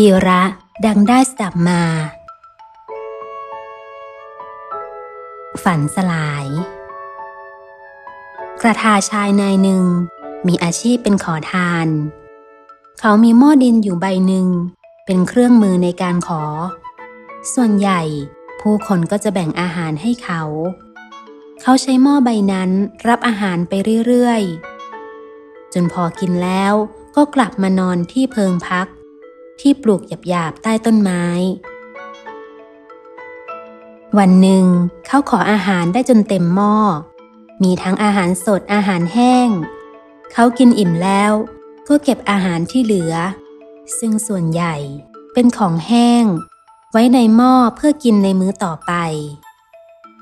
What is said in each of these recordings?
กีระ ดังได้สดับมา ฝันสลาย กระทาชายนายหนึ่ง มีอาชีพเป็นขอทาน เขามีหม้อดินอยู่ใบหนึ่ง เป็นเครื่องมือในการขอ ส่วนใหญ่ผู้คนก็จะแบ่งอาหารให้เขา เขาใช้หม้อใบนั้นรับอาหารไปเรื่อยๆ จนพอกินแล้วก็กลับมานอนที่เพิงพัก ที่ปลูกหยาบๆใต้ต้นไม้ วันหนึ่งเขาขออาหารได้จนเต็มหม้อ มีทั้งอาหารสดอาหารแห้ง เขากินอิ่มแล้วก็เก็บอาหารที่เหลือ ซึ่งส่วนใหญ่เป็นของแห้ง ไว้ในหม้อเพื่อกินในมื้อต่อไป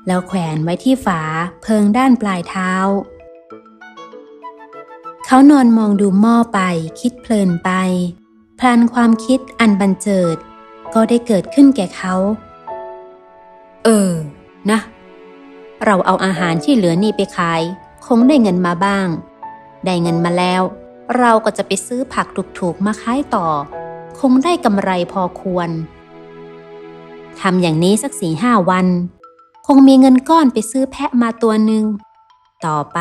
แล้วแขวนไว้ที่ฝาเพิงด้านปลายเท้า เขานอนมองดูหม้อไปคิดเพลินไป พลันความคิดอันบันเจิด ก็ได้เกิดขึ้นแก่เขา เออ นะ เราเอาอาหารที่เหลือนี่ไปขาย คงได้เงินมาบ้าง ได้เงินมาแล้ว เราก็จะไปซื้อผักถูกๆมาขายต่อ คงได้กำไรพอควรทำอย่างนี้สักสี่ห้าวัน คงมีเงินก้อนไปซื้อแพะมาตัวหนึ่ง ต่อไป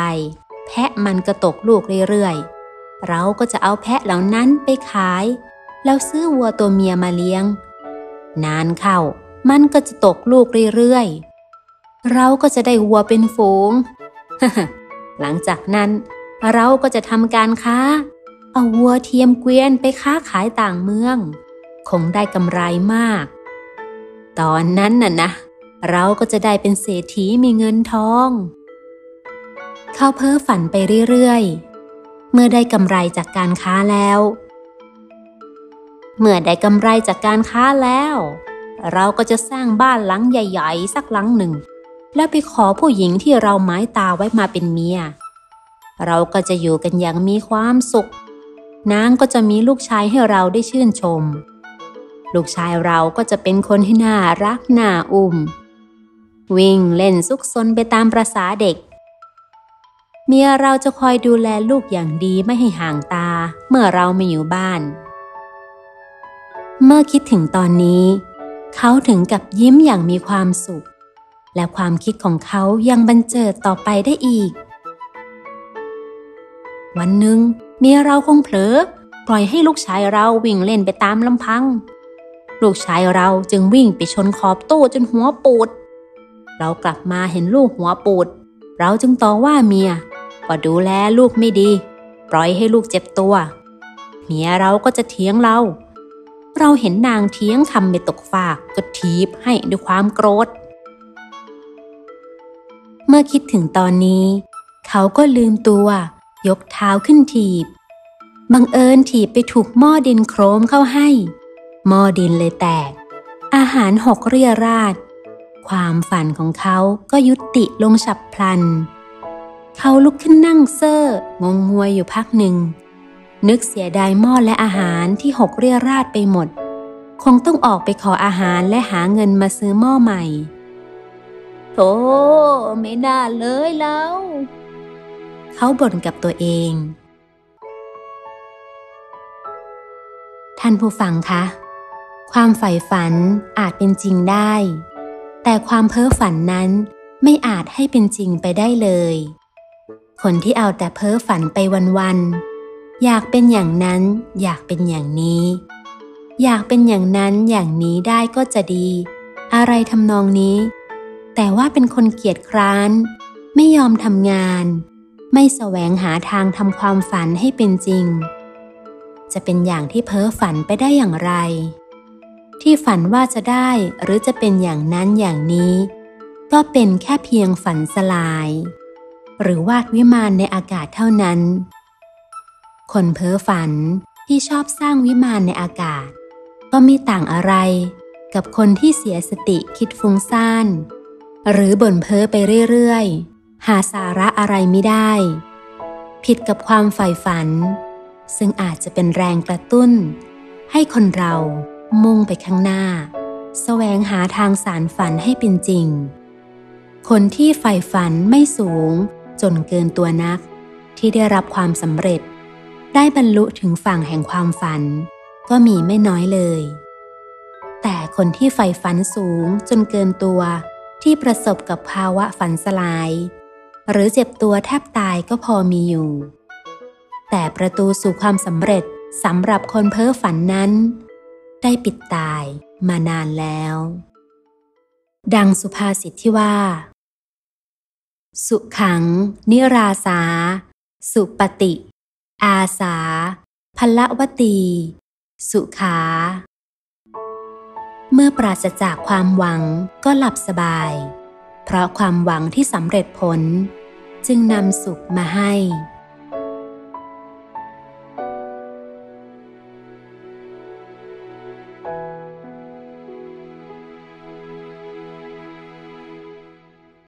แพะมันก็ตกลูกเรื่อยๆ เราก็จะเอาแพะเหล่านั้นไปขาย แล้วซื้อวัวตัวเมียมาเลี้ยง นานเข้ามันก็จะตกลูกเรื่อยๆ เราก็จะได้วัวเป็นฝูง หลังจากนั้น เราก็จะทำการค้า เอาวัวเทียมเกวียนไปค้าขายต่างเมือง คงได้กำไรมาก ตอนนั้นน่ะนะ เราก็จะได้เป็นเศรษฐีมีเงินทอง เขาเพ้อฝันไปเรื่อยๆ เมื่อได้กำไรจากการค้าแล้ว เมื่อได้กำไรจากการค้าแล้ว เราก็จะสร้างบ้านหลังใหญ่ ๆ สักหลังหนึ่ง แล้วไปขอผู้หญิงที่เราหมายตาไว้มาเป็นเมีย เราก็จะอยู่กันอย่างมีความสุข นางก็จะมีลูกชายให้เราได้ชื่นชม ลูกชายเราก็จะเป็นคนที่น่ารักน่าอุ้ม วิ่งเล่นซุกซนไปตามประษาเด็ก เมียเราจะคอยดูแลลูกอย่างดีไม่ให้ห่างตา เมื่อเราไม่อยู่บ้าน เมื่อคิดถึงตอนนี้ เขาถึงกับยิ้มอย่างมีความสุข และความคิดของเขายังบันเจิดต่อไปได้อีก วันหนึ่งเมียเราคงเผลอปล่อยให้ลูกชายเราวิ่งเล่นไปตามลำพัง ลูกชายเราจึงวิ่งไปชนขอบตู้จนหัวปูด เรากลับมาเห็นลูกหัวปูด เราจึงต่อว่าเมีย ว่าดูแลลูกไม่ดี ปล่อยให้ลูกเจ็บตัว เมียเราก็จะเถียงเรา เราเห็นนางเทียงทำไปตกฝากก็ทีบให้ด้วยความโกรธ เมื่อคิดถึงตอนนี้ เขาก็ลืมตัว ยกเท้าขึ้นถีบ บังเอิญถีบไปถูกหม้อดินโครมเข้าให้ หม้อดินเลยแตก อาหารหกเรียราด ความฝันของเขาก็ยุติลงฉับพลัน เขาลุกขึ้นนั่งเซ่องงงวยอยู่พักหนึ่ง นึกเสียดายหม้อและอาหารที่หกเรียราดไปหมด คงต้องออกไปขออาหารและหาเงินมาซื้อหม้อใหม่โธ่ไม่น่าเลยแล้ว เขาบ่นกับตัวเอง ท่านผู้ฟังคะ ความใฝ่ฝันอาจเป็นจริงได้ แต่ความเพ้อฝันนั้นไม่อาจให้เป็นจริงไปได้เลย คนที่เอาแต่เพ้อฝันไปวันๆ อยากเป็นอย่างนั้น อยากเป็นอย่างนี้ อยากเป็นอย่างนั้นอย่างนี้ได้ก็จะดี อะไรทำนองนี้ แต่ว่าเป็นคนเกียจคร้าน ไม่ยอมทำงาน ไม่แสวงหาทางทำความฝันให้เป็นจริง จะเป็นอย่างที่เพ้อฝันไปได้อย่างไร ที่ฝันว่าจะได้หรือจะเป็นอย่างนั้นอย่างนี้ ก็เป็นแค่เพียงฝันสลาย หรือวาดวิมานในอากาศเท่านั้น คนเพ้อฝันที่ชอบสร้างวิมานในอากาศ ก็มีต่างอะไร กับคนที่เสียสติคิดฟุ้งซ่าน หรือบ่นเพ้อไปเรื่อยๆ หาสาระอะไรไม่ได้ ผิดกับความใฝ่ฝัน ซึ่งอาจจะเป็นแรงกระตุ้น ให้คนเรามุ่งไปข้างหน้าสแสวงหาทางสารฝันให้เป็นจริง คนที่ใฝ่ฝันไม่สูง จนเกินตัวนัก ที่ได้รับความสำเร็จ ได้บรรลุถึงฝั่งแห่งความฝัน ก็มีไม่น้อยเลย แต่คนที่ใฝ่ฝันสูงจนเกินตัวที่ประสบกับภาวะฝันสลาย หรือเจ็บตัวแทบตายก็พอมีอยู่ แต่ประตูสู่ความสำเร็จสำหรับคนเพ้อฝันนั้น ได้ปิดตายมานานแล้ว ดังสุภาษิตที่ว่า สุขัง นิราสา สุปฏิ อาสาพละวตี สุขา เมื่อปราศจากความหวังก็หลับสบาย เพราะความหวังที่สำเร็จผล จึงนำสุขมาให้